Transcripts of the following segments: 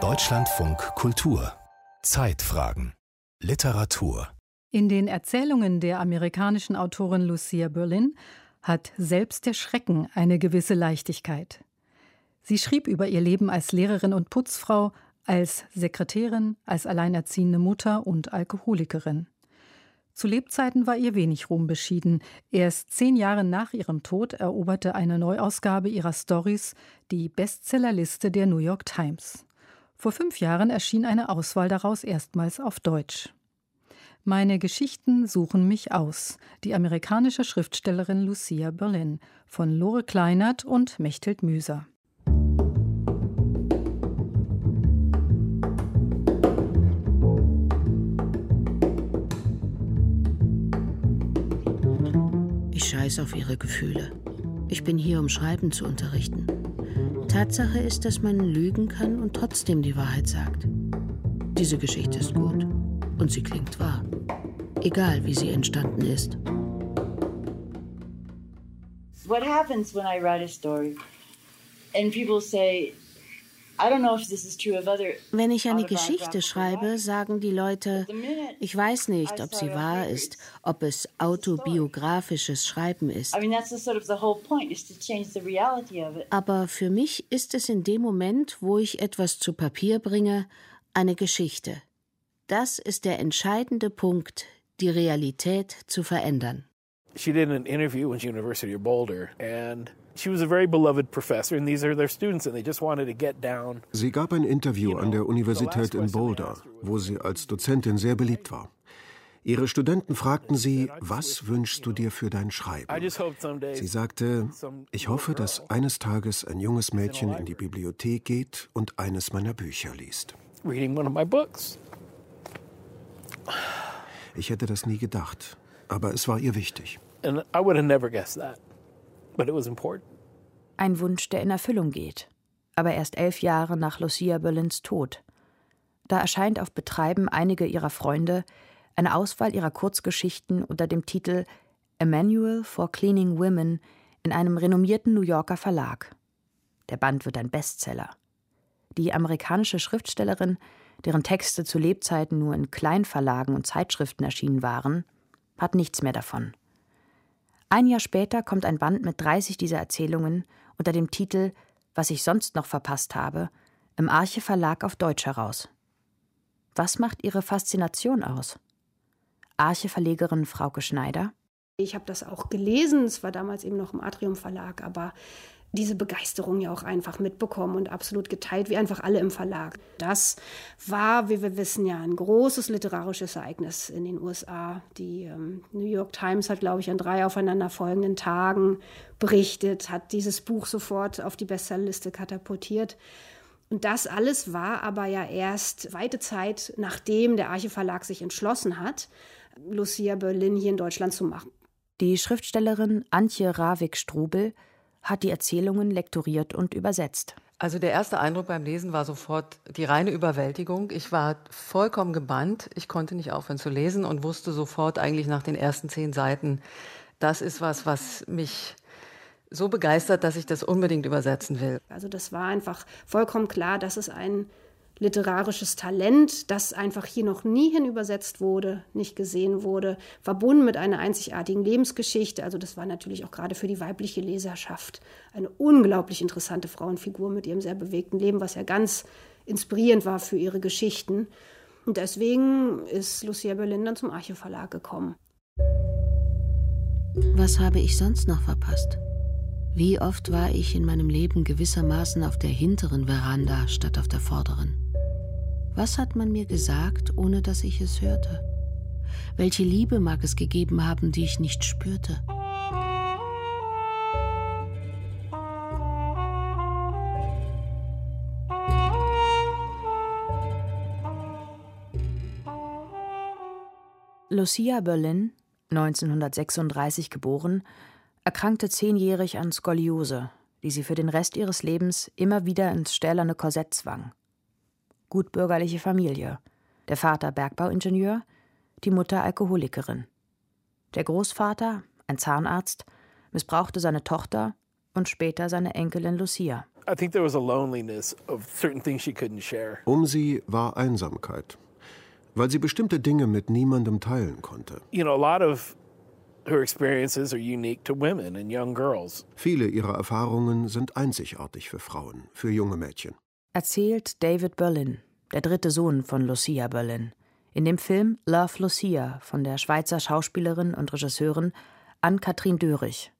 Deutschlandfunk Kultur Zeitfragen Literatur In den Erzählungen der amerikanischen Autorin Lucia Berlin hat selbst der Schrecken eine gewisse Leichtigkeit. Sie schrieb über ihr Leben als Lehrerin und Putzfrau, als Sekretärin, als alleinerziehende Mutter und Alkoholikerin. Zu Lebzeiten war ihr wenig Ruhm beschieden. Erst zehn Jahre nach ihrem Tod eroberte eine Neuausgabe ihrer Stories die Bestsellerliste der New York Times. Vor fünf Jahren erschien eine Auswahl daraus erstmals auf Deutsch. Meine Geschichten suchen mich aus. Die amerikanische Schriftstellerin Lucia Berlin von Lore Kleinert und Mechthild Müser. Ich scheiß auf ihre Gefühle. Ich bin hier, um Schreiben zu unterrichten. Tatsache ist, dass man lügen kann und trotzdem die Wahrheit sagt. Diese Geschichte ist gut und sie klingt wahr egal wie sie entstanden ist. What happens when I write a story and people say wenn ich eine Geschichte schreibe, sagen die Leute, ich weiß nicht, ob sie wahr ist, ob es autobiografisches Schreiben ist. Aber für mich ist es in dem Moment, wo ich etwas zu Papier bringe, eine Geschichte. Das ist der entscheidende Punkt, die Realität zu verändern. She did an interview with University of Boulder and Sie gab ein Interview an der Universität in Boulder, wo sie als Dozentin sehr beliebt war. Ihre Studenten fragten sie, was wünschst du dir für dein Schreiben? Sie sagte, ich hoffe, dass eines Tages ein junges Mädchen in die Bibliothek geht und eines meiner Bücher liest. Ich hätte das nie gedacht, aber es war ihr wichtig. Ein Wunsch, der in Erfüllung geht, aber erst elf Jahre nach Lucia Berlins Tod. Da erscheint auf Betreiben einiger ihrer Freunde eine Auswahl ihrer Kurzgeschichten unter dem Titel A Manual for Cleaning Women in einem renommierten New Yorker Verlag. Der Band wird ein Bestseller. Die amerikanische Schriftstellerin deren Texte zu Lebzeiten nur in Kleinverlagen und Zeitschriften erschienen waren, hat nichts mehr davon. Ein Jahr später kommt ein Band mit 30 dieser Erzählungen unter dem Titel Was ich sonst noch verpasst habe im Arche Verlag auf Deutsch heraus. Was macht Ihre Faszination aus? Arche-Verlegerin Frauke Schneider. Ich habe das auch gelesen, es war damals eben noch im Atrium Verlag, aber diese Begeisterung ja auch einfach mitbekommen und absolut geteilt, wie einfach alle im Verlag. Das war, wie wir wissen, ja ein großes literarisches Ereignis in den USA. Die ähm, New York Times hat, glaube ich, an drei aufeinanderfolgenden Tagen berichtet, hat dieses Buch sofort auf die Bestsellerliste katapultiert. Und das alles war aber ja erst weite Zeit, nachdem der Arche Verlag sich entschlossen hat, Lucia Berlin hier in Deutschland zu machen. Die Schriftstellerin Antje Ravik-Strubel hat die Erzählungen lektoriert und übersetzt. Also der erste Eindruck beim Lesen war sofort die reine Überwältigung. Ich war vollkommen gebannt. Ich konnte nicht aufhören zu lesen und wusste sofort eigentlich nach den ersten zehn Seiten, das ist was, was mich so begeistert, dass ich das unbedingt übersetzen will. Also das war einfach vollkommen klar, dass es ein literarisches Talent, das einfach hier noch nie hin übersetzt wurde, nicht gesehen wurde, verbunden mit einer einzigartigen Lebensgeschichte. Also das war natürlich auch gerade für die weibliche Leserschaft eine unglaublich interessante Frauenfigur mit ihrem sehr bewegten Leben, was ja ganz inspirierend war für ihre Geschichten. Und deswegen ist Lucia Berlin dann zum Arche Verlag gekommen. Was habe ich sonst noch verpasst? Wie oft war ich in meinem Leben gewissermaßen auf der hinteren Veranda statt auf der vorderen? Was hat man mir gesagt, ohne dass ich es hörte? Welche Liebe mag es gegeben haben, die ich nicht spürte? Lucia Berlin, 1936 geboren, erkrankte zehnjährig an Skoliose, die sie für den Rest ihres Lebens immer wieder ins stählerne Korsett zwang gutbürgerliche Familie. Der Vater Bergbauingenieur, die Mutter Alkoholikerin. Der Großvater, ein Zahnarzt, missbrauchte seine Tochter und später seine Enkelin Lucia. Um sie war Einsamkeit, weil sie bestimmte Dinge mit niemandem teilen konnte. Viele ihrer Erfahrungen sind einzigartig für Frauen, für junge Mädchen. Erzählt David Berlin, der dritte Sohn von Lucia Berlin, in dem Film Love Lucia von der Schweizer Schauspielerin und Regisseurin Ann-Kathrin Dörrich.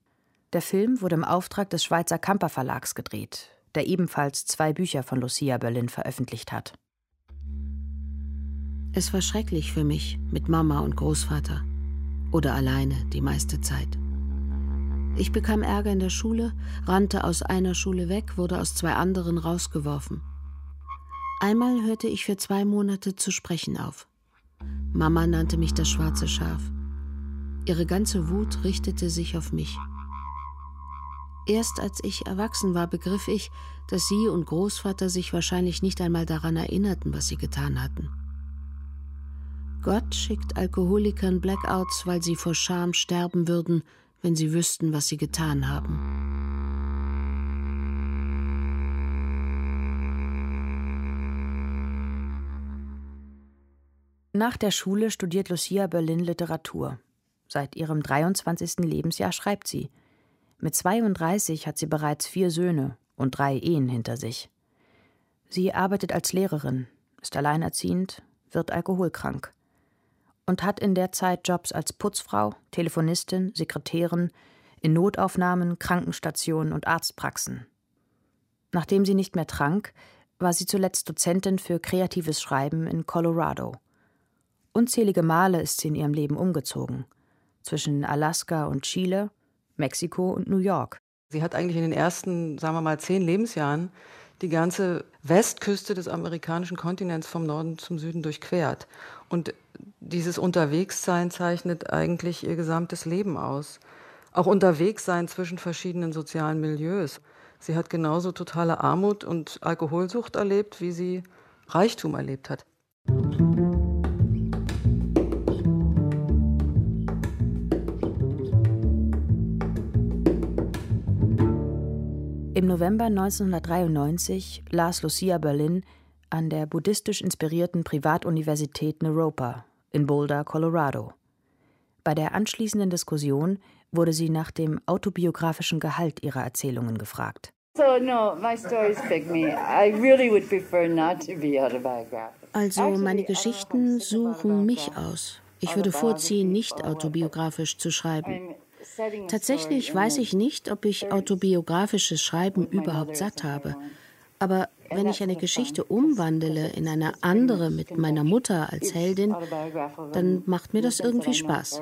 Der Film wurde im Auftrag des Schweizer Kamper Verlags gedreht, der ebenfalls zwei Bücher von Lucia Berlin veröffentlicht hat. Es war schrecklich für mich mit Mama und Großvater oder alleine die meiste Zeit. Ich bekam Ärger in der Schule, rannte aus einer Schule weg, wurde aus zwei anderen rausgeworfen. Einmal hörte ich für zwei Monate zu sprechen auf. Mama nannte mich das schwarze Schaf. Ihre ganze Wut richtete sich auf mich. Erst als ich erwachsen war, begriff ich, dass sie und Großvater sich wahrscheinlich nicht einmal daran erinnerten, was sie getan hatten. Gott schickt Alkoholikern Blackouts, weil sie vor Scham sterben würden, wenn sie wüssten, was sie getan haben. Nach der Schule studiert Lucia Berlin Literatur. Seit ihrem 23. Lebensjahr schreibt sie – mit 32 hat sie bereits vier Söhne und drei Ehen hinter sich. Sie arbeitet als Lehrerin, ist alleinerziehend, wird alkoholkrank und hat in der Zeit Jobs als Putzfrau, Telefonistin, Sekretärin, in Notaufnahmen, Krankenstationen und Arztpraxen. Nachdem sie nicht mehr trank, war sie zuletzt Dozentin für kreatives Schreiben in Colorado. Unzählige Male ist sie in ihrem Leben umgezogen. Zwischen Alaska und Chile, Mexiko und New York. Sie hat eigentlich in den ersten, sagen wir mal, zehn Lebensjahren die ganze Westküste des amerikanischen Kontinents vom Norden zum Süden durchquert. Und dieses Unterwegssein zeichnet eigentlich ihr gesamtes Leben aus. Auch Unterwegssein zwischen verschiedenen sozialen Milieus. Sie hat genauso totale Armut und Alkoholsucht erlebt, wie sie Reichtum erlebt hat. Im November 1993 las Lucia Berlin an der buddhistisch inspirierten Privatuniversität Naropa in Boulder, Colorado. Bei der anschließenden Diskussion wurde sie nach dem autobiografischen Gehalt ihrer Erzählungen gefragt. Also meine Geschichten suchen mich aus. Ich würde vorziehen, nicht autobiografisch zu schreiben. Tatsächlich weiß ich nicht, ob ich autobiografisches Schreiben überhaupt satt habe. Aber wenn ich eine Geschichte umwandele in eine andere mit meiner Mutter als Heldin, dann macht mir das irgendwie Spaß.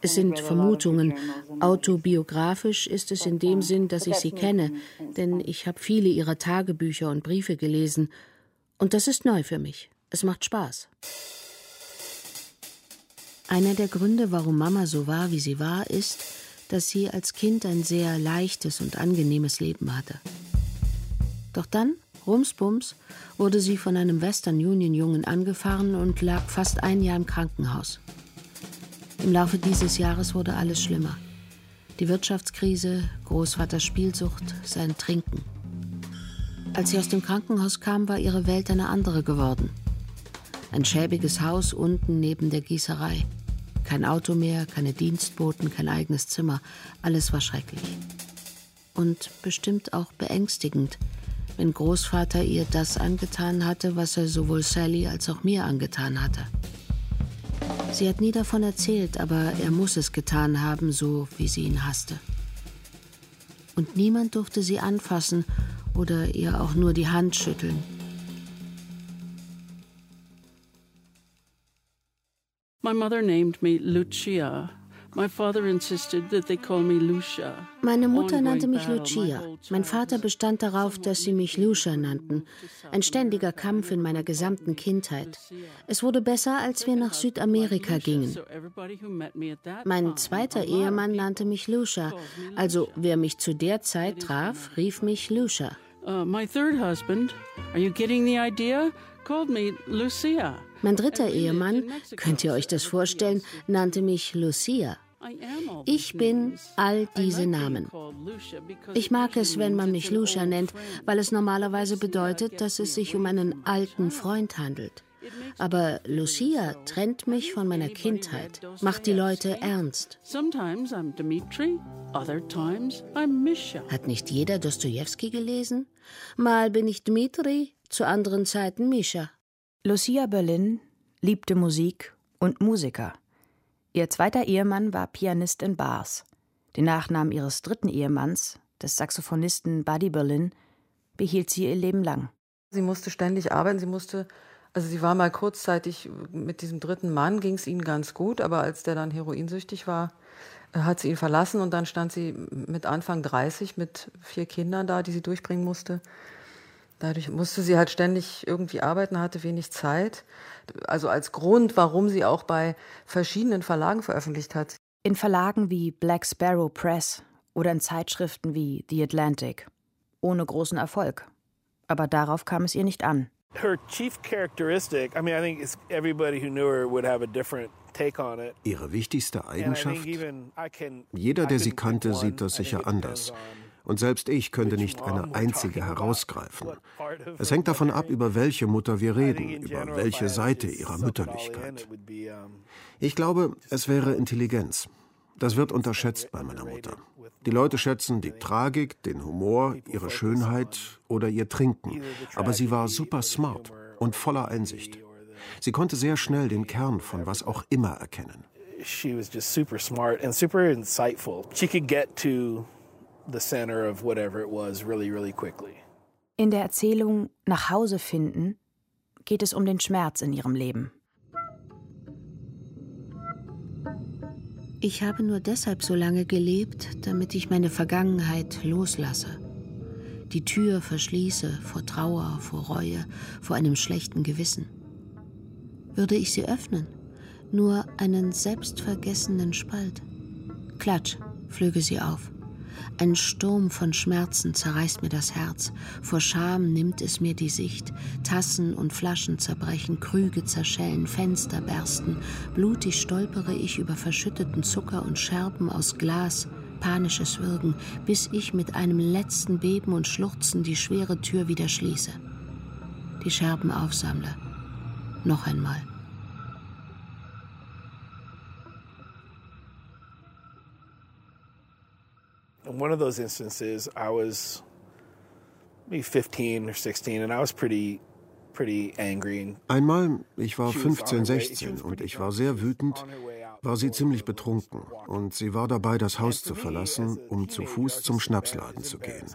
Es sind Vermutungen. Autobiografisch ist es in dem Sinn, dass ich sie kenne, denn ich habe viele ihrer Tagebücher und Briefe gelesen. Und das ist neu für mich. Es macht Spaß. Einer der Gründe, warum Mama so war, wie sie war, ist, dass sie als Kind ein sehr leichtes und angenehmes Leben hatte. Doch dann, rumsbums, wurde sie von einem Western Union Jungen angefahren und lag fast ein Jahr im Krankenhaus. Im Laufe dieses Jahres wurde alles schlimmer. Die Wirtschaftskrise, Großvaters Spielsucht, sein Trinken. Als sie aus dem Krankenhaus kam, war ihre Welt eine andere geworden. Ein schäbiges Haus unten neben der Gießerei. Kein Auto mehr, keine Dienstboten, kein eigenes Zimmer. Alles war schrecklich. Und bestimmt auch beängstigend, wenn Großvater ihr das angetan hatte, was er sowohl Sally als auch mir angetan hatte. Sie hat nie davon erzählt, aber er muss es getan haben, so wie sie ihn hasste. Und niemand durfte sie anfassen oder ihr auch nur die Hand schütteln. My mother named me Lucia. Meine Mutter nannte mich Lucia. Mein Vater bestand darauf, dass sie mich Lucia nannten. Ein ständiger Kampf in meiner gesamten Kindheit. Es wurde besser, als wir nach Südamerika gingen. Mein zweiter Ehemann nannte mich Lucia. Also wer mich zu der Zeit traf, rief mich Lucia. Uh, my third husband, are you getting the idea? Called me Lucia. Mein dritter Ehemann, könnt ihr euch das vorstellen, nannte mich Lucia. Ich bin all diese Namen. Ich mag es, wenn man mich Lucia nennt, weil es normalerweise bedeutet, dass es sich um einen alten Freund handelt. Aber Lucia trennt mich von meiner Kindheit, macht die Leute ernst. Hat nicht jeder Dostoevsky gelesen? Mal bin ich Dmitri, zu anderen Zeiten Mischa. Lucia Berlin liebte Musik und Musiker. Ihr zweiter Ehemann war Pianist in Bars. Den Nachnamen ihres dritten Ehemanns, des Saxophonisten Buddy Berlin, behielt sie ihr Leben lang. Sie musste ständig arbeiten, sie musste also sie war mal kurzzeitig mit diesem dritten Mann, ging es ihnen ganz gut, aber als der dann heroinsüchtig war, hat sie ihn verlassen und dann stand sie mit Anfang 30 mit vier Kindern da, die sie durchbringen musste. Dadurch musste sie halt ständig irgendwie arbeiten, hatte wenig Zeit. Also als Grund, warum sie auch bei verschiedenen Verlagen veröffentlicht hat. In Verlagen wie Black Sparrow Press oder in Zeitschriften wie The Atlantic. Ohne großen Erfolg. Aber darauf kam es ihr nicht an her chief characteristic, I mean, I think everybody who knew her would have a different Ihre wichtigste Eigenschaft? Jeder, der sie kannte, sieht das sicher anders. Und selbst ich könnte nicht eine einzige herausgreifen. Es hängt davon ab, über welche Mutter wir reden, über welche Seite ihrer Mütterlichkeit. Ich glaube, es wäre Intelligenz. Das wird unterschätzt bei meiner Mutter. Die Leute schätzen die Tragik, den Humor, ihre Schönheit oder ihr Trinken. Aber sie war super smart und voller Einsicht. Sie konnte sehr schnell den Kern von was auch immer erkennen. She was just super smart and super insightful. She could get to the center of whatever it was really, really quickly. In der Erzählung Nach Hause finden geht es um den Schmerz in ihrem Leben. Ich habe nur deshalb so lange gelebt, damit ich meine Vergangenheit loslasse. Die Tür verschließe vor Trauer, vor Reue, vor einem schlechten Gewissen. Würde ich sie öffnen, nur einen selbstvergessenen Spalt. Klatsch, flöge sie auf. Ein Sturm von Schmerzen zerreißt mir das Herz, vor Scham nimmt es mir die Sicht, Tassen und Flaschen zerbrechen, Krüge zerschellen, Fenster bersten, blutig stolpere ich über verschütteten Zucker und Scherben aus Glas, panisches Würgen, bis ich mit einem letzten Beben und Schluchzen die schwere Tür wieder schließe. Die Scherben aufsammle. Noch einmal. In one of those instances, I was maybe 15 or 16 and I was pretty Einmal, ich war 15, 16 und ich war sehr wütend, war sie ziemlich betrunken und sie war dabei, das Haus zu verlassen, um zu Fuß zum Schnapsladen zu gehen.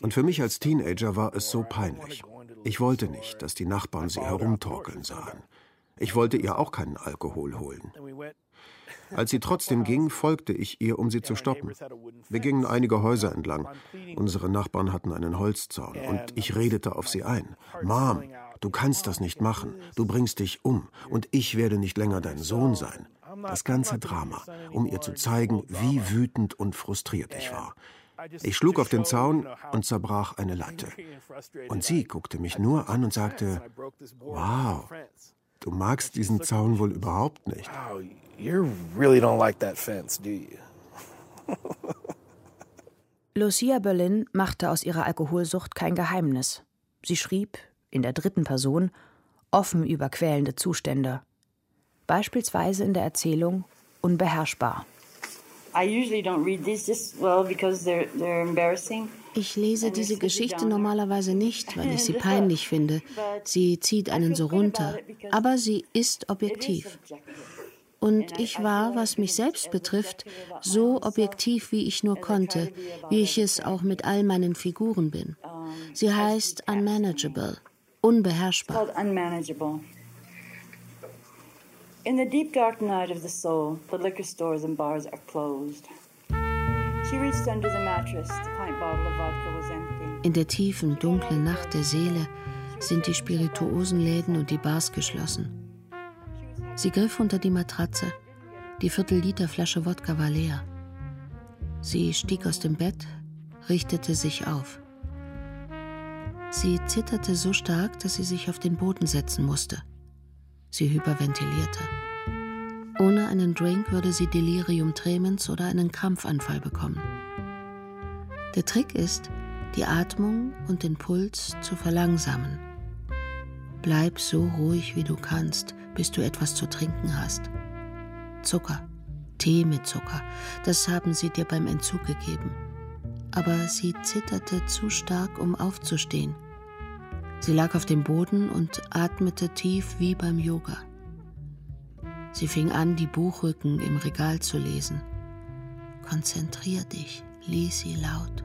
Und für mich als Teenager war es so peinlich. Ich wollte nicht, dass die Nachbarn sie herumtorkeln sahen. Ich wollte ihr auch keinen Alkohol holen. Als sie trotzdem ging, folgte ich ihr, um sie zu stoppen. Wir gingen einige Häuser entlang. Unsere Nachbarn hatten einen Holzzaun und ich redete auf sie ein. Mom, du kannst das nicht machen. Du bringst dich um und ich werde nicht länger dein Sohn sein. Das ganze Drama, um ihr zu zeigen, wie wütend und frustriert ich war. Ich schlug auf den Zaun und zerbrach eine Latte. Und sie guckte mich nur an und sagte, wow, du magst diesen Zaun wohl überhaupt nicht you really don't like that fence, do you? Lucia Berlin machte aus ihrer Alkoholsucht kein Geheimnis. Sie schrieb, in der dritten Person, offen über quälende Zustände. Beispielsweise in der Erzählung Unbeherrschbar. Ich lese diese Geschichte normalerweise nicht, weil ich sie peinlich finde. Sie zieht einen so runter. Aber sie ist objektiv. Und ich war, was mich selbst betrifft, so objektiv, wie ich nur konnte, wie ich es auch mit all meinen Figuren bin. Sie heißt unmanageable, unbeherrschbar. In the deep dark night of the soul, the liquor stores and bars are closed. In der tiefen, dunklen Nacht der Seele sind die Spirituosenläden und die Bars geschlossen. Sie griff unter die Matratze. Die Viertel-Liter-Flasche Wodka war leer. Sie stieg aus dem Bett, richtete sich auf. Sie zitterte so stark, dass sie sich auf den Boden setzen musste. Sie hyperventilierte. Ohne einen Drink würde sie Delirium tremens oder einen Krampfanfall bekommen. Der Trick ist, die Atmung und den Puls zu verlangsamen. Bleib so ruhig wie du kannst, bis du etwas zu trinken hast. Zucker, Tee mit Zucker, das haben sie dir beim Entzug gegeben. Aber sie zitterte zu stark, um aufzustehen. Sie lag auf dem Boden und atmete tief wie beim Yoga. Sie fing an, die Buchrücken im Regal zu lesen. Konzentrier dich, lies sie laut.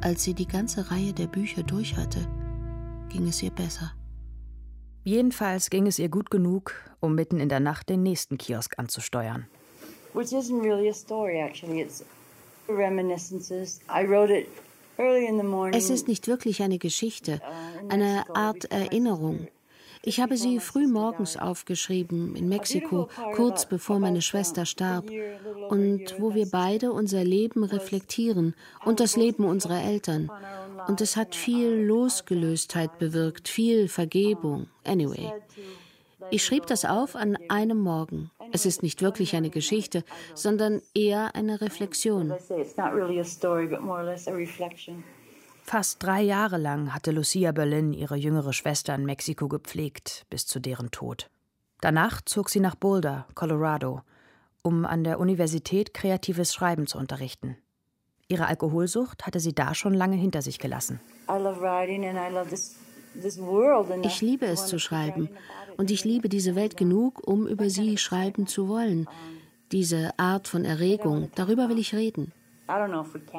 Als sie die ganze Reihe der Bücher durch hatte, ging es ihr besser. Jedenfalls ging es ihr gut genug, um mitten in der Nacht den nächsten Kiosk anzusteuern. Which isn't really a story actually, it's reminiscences. I wrote it early in the morning. Es ist nicht wirklich eine Geschichte, uh, eine Art Erinnerung. Ich habe sie früh morgens aufgeschrieben in Mexiko, kurz bevor meine Schwester starb, und wo wir beide unser Leben reflektieren und das Leben unserer Eltern. Und es hat viel Losgelöstheit bewirkt, viel Vergebung. Anyway. Ich schrieb das auf an einem Morgen. Es ist nicht wirklich eine Geschichte, sondern eher eine Reflexion. Fast drei Jahre lang hatte Lucia Berlin ihre jüngere Schwester in Mexiko gepflegt, bis zu deren Tod. Danach zog sie nach Boulder, Colorado, um an der Universität kreatives Schreiben zu unterrichten. Ihre Alkoholsucht hatte sie da schon lange hinter sich gelassen. Ich liebe es zu schreiben und ich liebe diese Welt genug, um über sie schreiben zu wollen. Diese Art von Erregung, darüber will ich reden.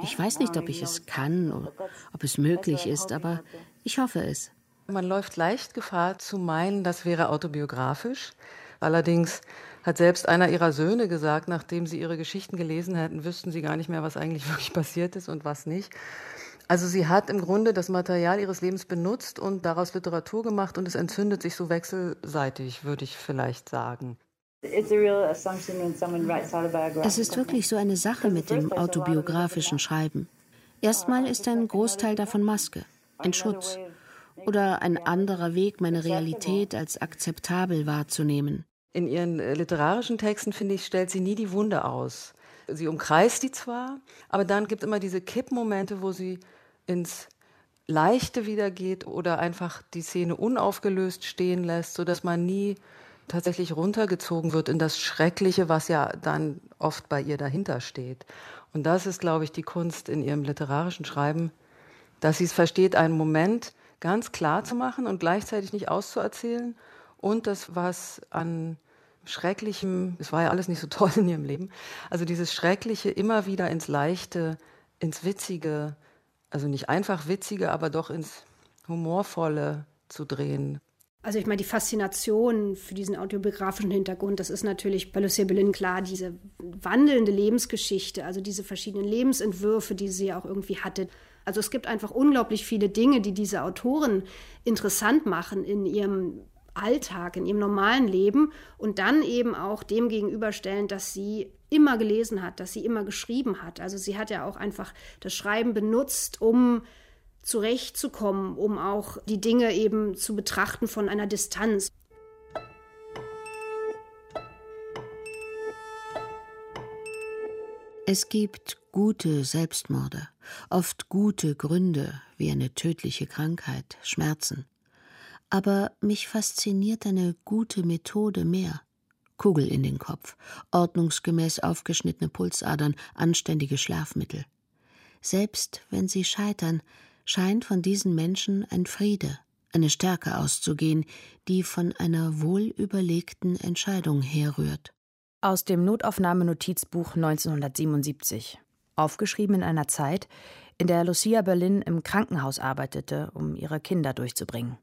Ich weiß nicht, ob ich es kann oder ob es möglich ist, aber ich hoffe es. Man läuft leicht Gefahr zu meinen, das wäre autobiografisch. Allerdings hat selbst einer ihrer Söhne gesagt, nachdem sie ihre Geschichten gelesen hätten, wüssten sie gar nicht mehr, was eigentlich wirklich passiert ist und was nicht. Also sie hat im Grunde das Material ihres Lebens benutzt und daraus Literatur gemacht und es entzündet sich so wechselseitig, würde ich vielleicht sagen. Es ist wirklich so eine Sache mit dem autobiografischen Schreiben. Erstmal ist ein Großteil davon Maske, ein Schutz oder ein anderer Weg, meine Realität als akzeptabel wahrzunehmen. In ihren äh, literarischen Texten, finde ich, stellt sie nie die Wunde aus. Sie umkreist die zwar, aber dann gibt es immer diese Kippmomente, wo sie ins Leichte wiedergeht oder einfach die Szene unaufgelöst stehen lässt, sodass man nie tatsächlich runtergezogen wird in das Schreckliche, was ja dann oft bei ihr dahinter steht. Und das ist, glaube ich, die Kunst in ihrem literarischen Schreiben, dass sie es versteht, einen Moment ganz klar zu machen und gleichzeitig nicht auszuerzählen und das, was an Schrecklichem, es war ja alles nicht so toll in ihrem Leben, also dieses Schreckliche immer wieder ins Leichte, ins Witzige, also nicht einfach Witzige, aber doch ins Humorvolle zu drehen. Also ich meine, die Faszination für diesen autobiografischen Hintergrund, das ist natürlich bei Lucia Berlin klar, diese wandelnde Lebensgeschichte, also diese verschiedenen Lebensentwürfe, die sie auch irgendwie hatte. Also es gibt einfach unglaublich viele Dinge, die diese Autoren interessant machen in ihrem Alltag, in ihrem normalen Leben und dann eben auch dem gegenüberstellen, dass sie immer gelesen hat, dass sie immer geschrieben hat. Also sie hat ja auch einfach das Schreiben benutzt, um zurechtzukommen, um auch die Dinge eben zu betrachten von einer Distanz. Es gibt gute Selbstmorde, oft gute Gründe wie eine tödliche Krankheit, Schmerzen. Aber mich fasziniert eine gute Methode mehr. Kugel in den Kopf, ordnungsgemäß aufgeschnittene Pulsadern, anständige Schlafmittel. Selbst wenn sie scheitern, scheint von diesen Menschen ein Friede, eine Stärke auszugehen, die von einer wohlüberlegten Entscheidung herrührt. Aus dem Notaufnahmenotizbuch 1977, aufgeschrieben in einer Zeit, in der Lucia Berlin im Krankenhaus arbeitete, um ihre Kinder durchzubringen.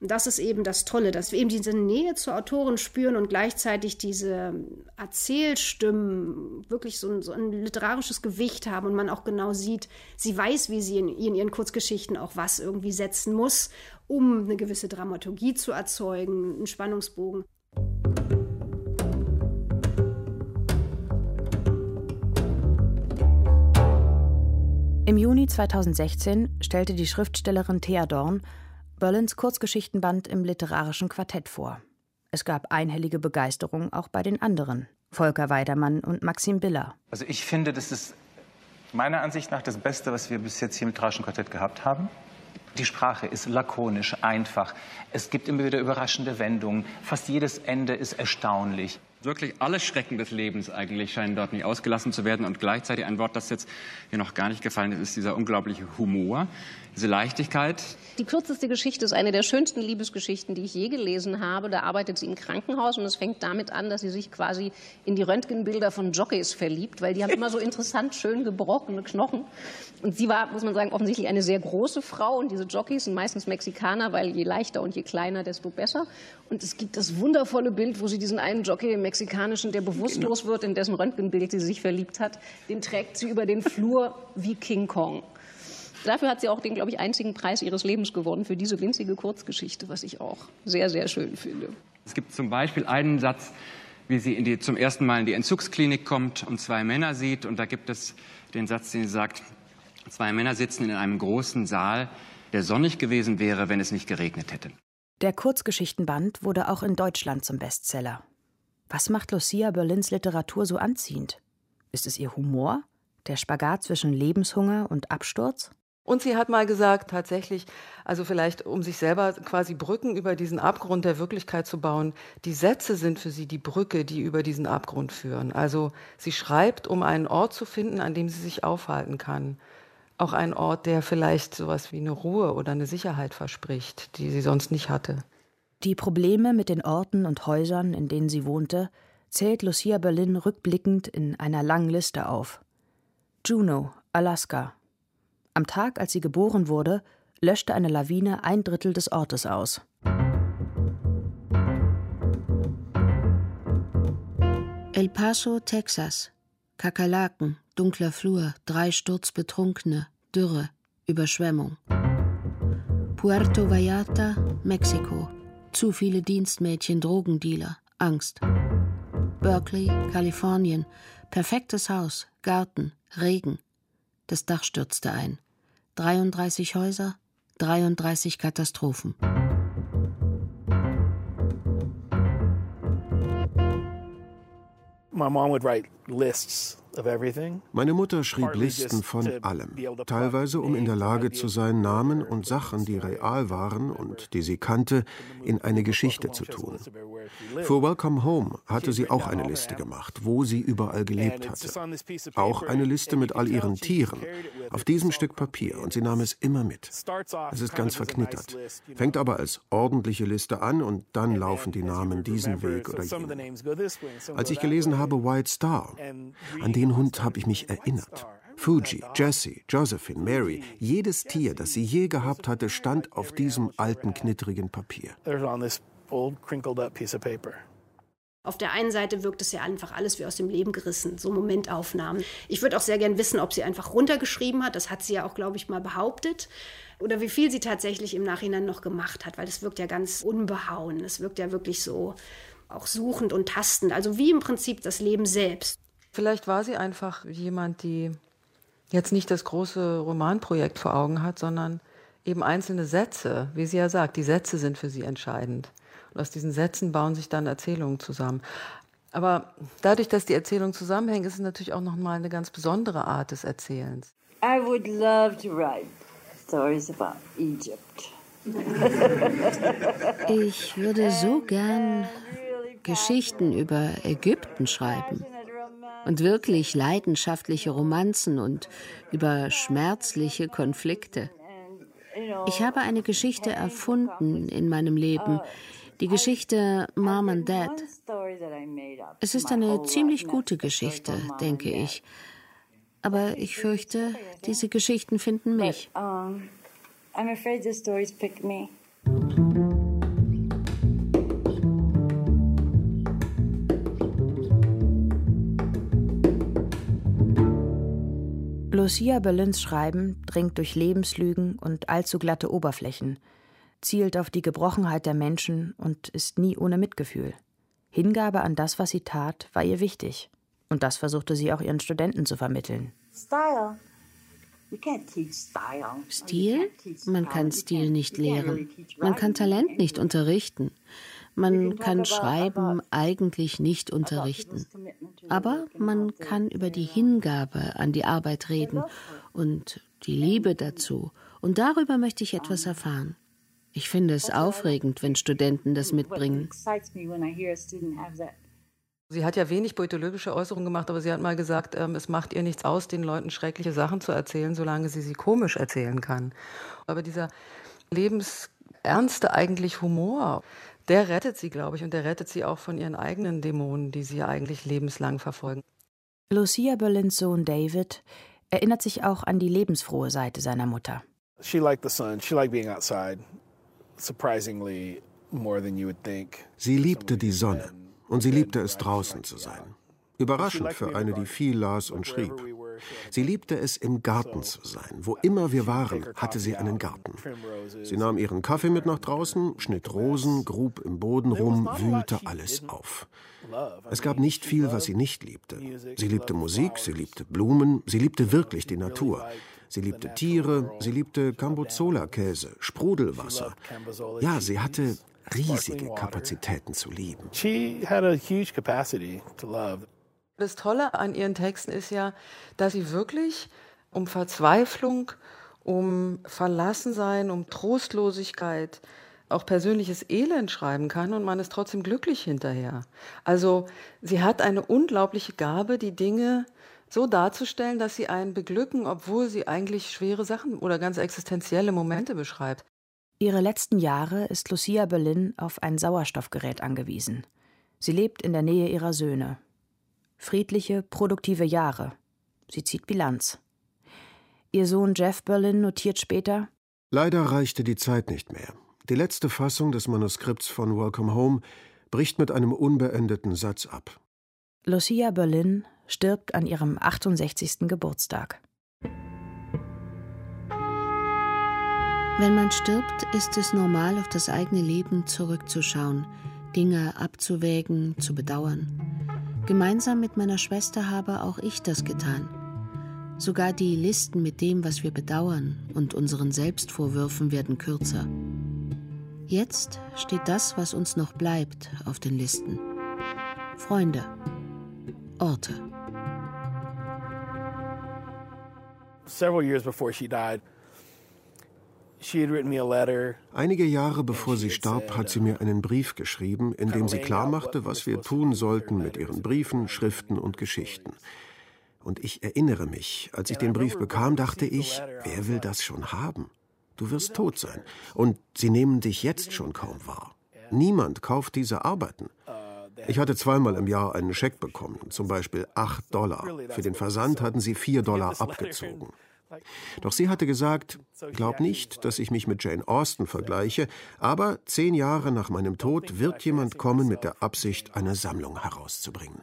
Das ist eben das Tolle, dass wir eben diese Nähe zur Autorin spüren und gleichzeitig diese Erzählstimmen wirklich so ein, so ein literarisches Gewicht haben und man auch genau sieht, sie weiß, wie sie in, in ihren Kurzgeschichten auch was irgendwie setzen muss, um eine gewisse Dramaturgie zu erzeugen, einen Spannungsbogen. Im Juni 2016 stellte die Schriftstellerin Thea Dorn Berlins Kurzgeschichtenband im literarischen Quartett vor. Es gab einhellige Begeisterung auch bei den anderen, Volker Weidermann und Maxim Biller. Also ich finde, das ist meiner Ansicht nach das Beste, was wir bis jetzt hier mit Trauschen Quartett gehabt haben. Die Sprache ist lakonisch, einfach. Es gibt immer wieder überraschende Wendungen. Fast jedes Ende ist erstaunlich. Wirklich alle Schrecken des Lebens eigentlich scheinen dort nicht ausgelassen zu werden. Und gleichzeitig ein Wort, das jetzt hier noch gar nicht gefallen ist, ist dieser unglaubliche Humor, diese Leichtigkeit. Die kürzeste Geschichte ist eine der schönsten Liebesgeschichten, die ich je gelesen habe. Da arbeitet sie im Krankenhaus und es fängt damit an, dass sie sich quasi in die Röntgenbilder von Jockeys verliebt, weil die haben immer so interessant schön gebrochene Knochen. Und sie war, muss man sagen, offensichtlich eine sehr große Frau und diese Jockeys sind meistens Mexikaner, weil je leichter und je kleiner, desto besser. Und es gibt das wundervolle Bild, wo sie diesen einen Jockey im mexikanischen, der bewusstlos genau. wird, in dessen Röntgenbild sie sich verliebt hat, den trägt sie über den Flur wie King Kong. Dafür hat sie auch den, glaube ich, einzigen Preis ihres Lebens gewonnen für diese winzige Kurzgeschichte, was ich auch sehr, sehr schön finde. Es gibt zum Beispiel einen Satz, wie sie die, zum ersten Mal in die Entzugsklinik kommt und zwei Männer sieht. Und da gibt es den Satz, den sie sagt, zwei Männer sitzen in einem großen Saal, der sonnig gewesen wäre, wenn es nicht geregnet hätte. Der Kurzgeschichtenband wurde auch in Deutschland zum Bestseller. Was macht Lucia Berlins Literatur so anziehend? Ist es ihr Humor? Der Spagat zwischen Lebenshunger und Absturz? Und sie hat mal gesagt, tatsächlich, also vielleicht um sich selber quasi Brücken über diesen Abgrund der Wirklichkeit zu bauen, die Sätze sind für sie die Brücke, die über diesen Abgrund führen. Also sie schreibt, um einen Ort zu finden, an dem sie sich aufhalten kann. Auch einen Ort, der vielleicht sowas wie eine Ruhe oder eine Sicherheit verspricht, die sie sonst nicht hatte. Die Probleme mit den Orten und Häusern, in denen sie wohnte, zählt Lucia Berlin rückblickend in einer langen Liste auf. Juneau, Alaska. Am Tag, als sie geboren wurde, löschte eine Lawine ein Drittel des Ortes aus. El Paso, Texas. Kakerlaken, dunkler Flur, drei Sturzbetrunkene, Dürre, Überschwemmung. Puerto Vallarta, Mexiko. Zu viele Dienstmädchen, Drogendealer, Angst. Berkeley, Kalifornien. Perfektes Haus, Garten, Regen. Das Dach stürzte ein. 33 Häuser, 33 Katastrophen. My mom would write lists meine Mutter schrieb Listen von allem, teilweise um in der Lage zu sein, Namen und Sachen, die real waren und die sie kannte, in eine Geschichte zu tun. Für Welcome Home hatte sie auch eine Liste gemacht, wo sie überall gelebt hatte. Auch eine Liste mit all ihren Tieren, auf diesem Stück Papier, und sie nahm es immer mit. Es ist ganz verknittert, fängt aber als ordentliche Liste an und dann laufen die Namen diesen Weg oder jenen. Als ich gelesen habe White Star, an den Hund habe ich mich erinnert. Fuji, Jessie, Josephine, Mary, jedes Tier, das sie je gehabt hatte, stand auf diesem alten, knittrigen Papier. Auf der einen Seite wirkt es ja einfach alles wie aus dem Leben gerissen, so Momentaufnahmen. Ich würde auch sehr gern wissen, ob sie einfach runtergeschrieben hat. Das hat sie ja auch, glaube ich, mal behauptet. Oder wie viel sie tatsächlich im Nachhinein noch gemacht hat, weil es wirkt ja ganz unbehauen. Es wirkt ja wirklich so auch suchend und tastend. Also wie im Prinzip das Leben selbst. Vielleicht war sie einfach jemand, die jetzt nicht das große Romanprojekt vor Augen hat, sondern eben einzelne Sätze, wie sie ja sagt, die Sätze sind für sie entscheidend. Und aus diesen Sätzen bauen sich dann Erzählungen zusammen. Aber dadurch, dass die Erzählungen zusammenhängen, ist es natürlich auch nochmal eine ganz besondere Art des Erzählens. I would love to write stories about Egypt. ich würde so gern Geschichten über Ägypten schreiben und wirklich leidenschaftliche Romanzen und über schmerzliche Konflikte. Ich habe eine Geschichte erfunden in meinem Leben, die Geschichte Mom and Dad. Es ist eine ziemlich gute Geschichte, denke ich. Aber ich fürchte, diese Geschichten finden mich. I'm afraid the stories pick me. Lucia Berlins Schreiben dringt durch Lebenslügen und allzu glatte Oberflächen, zielt auf die Gebrochenheit der Menschen und ist nie ohne Mitgefühl. Hingabe an das, was sie tat, war ihr wichtig. Und das versuchte sie auch ihren Studenten zu vermitteln. Stil? Man kann Stil nicht lehren. Man kann Talent nicht unterrichten. Man kann Schreiben eigentlich nicht unterrichten, aber man kann über die Hingabe an die Arbeit reden und die Liebe dazu, und darüber möchte ich etwas erfahren. Ich finde es aufregend, wenn Studenten das mitbringen. Sie hat ja wenig poetologische Äußerungen gemacht, aber sie hat mal gesagt, ähm, es macht ihr nichts aus, den Leuten schreckliche Sachen zu erzählen, solange sie sie komisch erzählen kann. Aber dieser lebensernste eigentlich Humor, der rettet sie, glaube ich, und der rettet sie auch von ihren eigenen Dämonen, die sie eigentlich lebenslang verfolgen. Lucia Berlins Sohn David erinnert sich auch an die lebensfrohe Seite seiner Mutter. She liked the sun. She liked being outside. Surprisingly more than you would think. Sie liebte die Sonne. Und sie liebte es, draußen zu sein. Überraschend für eine, die viel las und schrieb. Sie liebte es, im Garten zu sein. Wo immer wir waren, hatte sie einen Garten. Sie nahm ihren Kaffee mit nach draußen, schnitt Rosen, grub im Boden rum, wühlte alles auf. Es gab nicht viel, was sie nicht liebte. Sie liebte Musik, sie liebte Blumen, sie liebte wirklich die Natur. Sie liebte Tiere, sie liebte Cambozola-Käse, Sprudelwasser. Ja, sie hatte riesige Kapazitäten zu lieben. Das Tolle an ihren Texten ist ja, dass sie wirklich um Verzweiflung, um Verlassensein, um Trostlosigkeit, auch persönliches Elend schreiben kann und man ist trotzdem glücklich hinterher. Also sie hat eine unglaubliche Gabe, die Dinge so darzustellen, dass sie einen beglücken, obwohl sie eigentlich schwere Sachen oder ganz existenzielle Momente beschreibt. Ihre letzten Jahre ist Lucia Berlin auf ein Sauerstoffgerät angewiesen. Sie lebt in der Nähe ihrer Söhne. Friedliche, produktive Jahre. Sie zieht Bilanz. Ihr Sohn Jeff Berlin notiert später: Leider reichte die Zeit nicht mehr. Die letzte Fassung des Manuskripts von Welcome Home bricht mit einem unbeendeten Satz ab. Lucia Berlin stirbt an ihrem 68. Geburtstag. Wenn man stirbt, ist es normal, auf das eigene Leben zurückzuschauen, Dinge abzuwägen, zu bedauern. Gemeinsam mit meiner Schwester habe auch ich das getan. Sogar die Listen mit dem, was wir bedauern und unseren Selbstvorwürfen werden kürzer. Jetzt steht das, was uns noch bleibt, auf den Listen. Freunde, Orte. Several years before she died, Einige Jahre bevor sie starb, hat sie mir einen Brief geschrieben, in dem sie klarmachte, was wir tun sollten mit ihren Briefen, Schriften und Geschichten. Und ich erinnere mich, als ich den Brief bekam, dachte ich, wer will das schon haben? Du wirst tot sein. Und sie nehmen dich jetzt schon kaum wahr. Niemand kauft diese Arbeiten. Ich hatte zweimal im Jahr einen Scheck bekommen, zum Beispiel 8 Dollar. Für den Versand hatten sie 4 Dollar abgezogen. Doch sie hatte gesagt, glaub nicht, dass ich mich mit Jane Austen vergleiche, aber zehn Jahre nach meinem Tod wird jemand kommen mit der Absicht, eine Sammlung herauszubringen.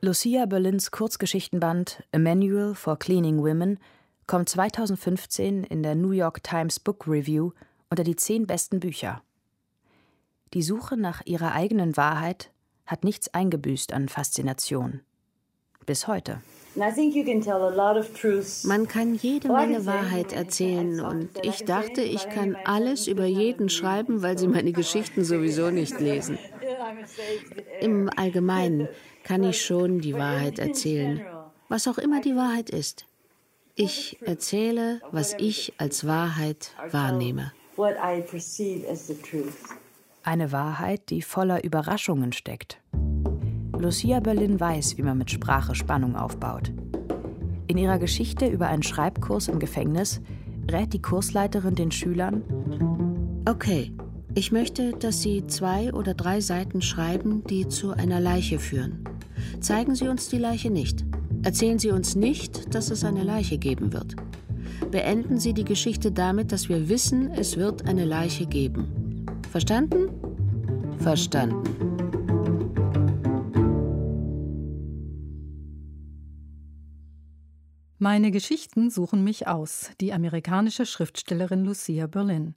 Lucia Berlins Kurzgeschichtenband A Manual for Cleaning Women kommt 2015 in der New York Times Book Review unter die zehn besten Bücher. Die Suche nach ihrer eigenen Wahrheit hat nichts eingebüßt an Faszination. Bis heute. Man kann jede Menge Wahrheit erzählen und ich dachte, ich kann alles über jeden schreiben, weil sie meine Geschichten sowieso nicht lesen. Im Allgemeinen kann ich schon die Wahrheit erzählen, was auch immer die Wahrheit ist. Ich erzähle, was ich als Wahrheit wahrnehme. Eine Wahrheit, die voller Überraschungen steckt. Lucia Berlin weiß, wie man mit Sprache Spannung aufbaut. In ihrer Geschichte über einen Schreibkurs im Gefängnis rät die Kursleiterin den Schülern: Okay, ich möchte, dass Sie zwei oder drei Seiten schreiben, die zu einer Leiche führen. Zeigen Sie uns die Leiche nicht. Erzählen Sie uns nicht, dass es eine Leiche geben wird. Beenden Sie die Geschichte damit, dass wir wissen, es wird eine Leiche geben. Verstanden? Verstanden. Meine Geschichten suchen mich aus, die amerikanische Schriftstellerin Lucia Berlin.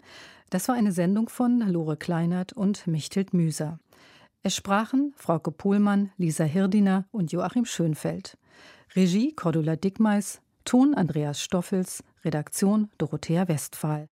Das war eine Sendung von Lore Kleinert und Mechthild Müser. Es sprachen Frauke Pohlmann, Lisa Hirdiner und Joachim Schönfeld. Regie Cordula Dickmeis, Ton Andreas Stoffels, Redaktion Dorothea Westphal.